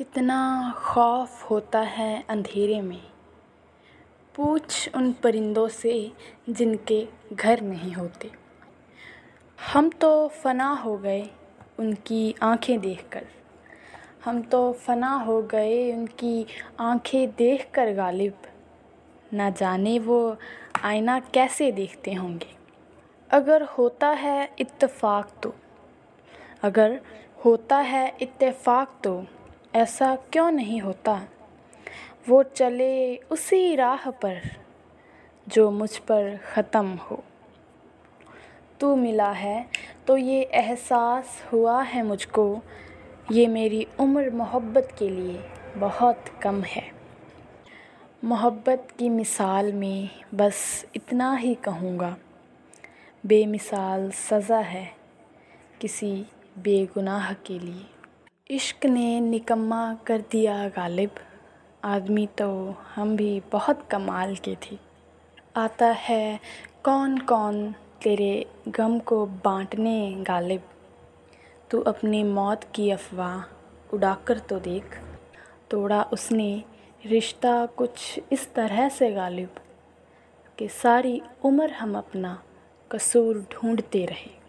कितना खौफ होता है अंधेरे में। पूछ उन परिंदों से जिनके घर नहीं होते। हम तो फना हो गए उनकी आँखें देखकर। हम तो फना हो गए उनकी आँखें देखकर गालिब। ना जाने वो आईना कैसे देखते होंगे। अगर होता है इत्तेफाक तो। अगर होता है इत्तेफाक तो। ऐसा क्यों नहीं होता? वो चले उसी राह पर जो मुझ पर ख़त्म हो। तू मिला है तो ये एहसास हुआ है मुझको। ये मेरी उम्र मोहब्बत के लिए बहुत कम है। मोहब्बत की मिसाल में बस इतना ही कहूँगा। बेमिसाल सज़ा है किसी बेगुनाह के लिए। इश्क ने निकम्मा कर दिया गालिब। आदमी तो हम भी बहुत कमाल के थे। आता है कौन कौन तेरे गम को बांटने गालिब। तू अपनी मौत की अफवाह उड़ाकर तो देख। तोड़ा उसने रिश्ता कुछ इस तरह से गालिब कि सारी उम्र हम अपना कसूर ढूंढते रहे।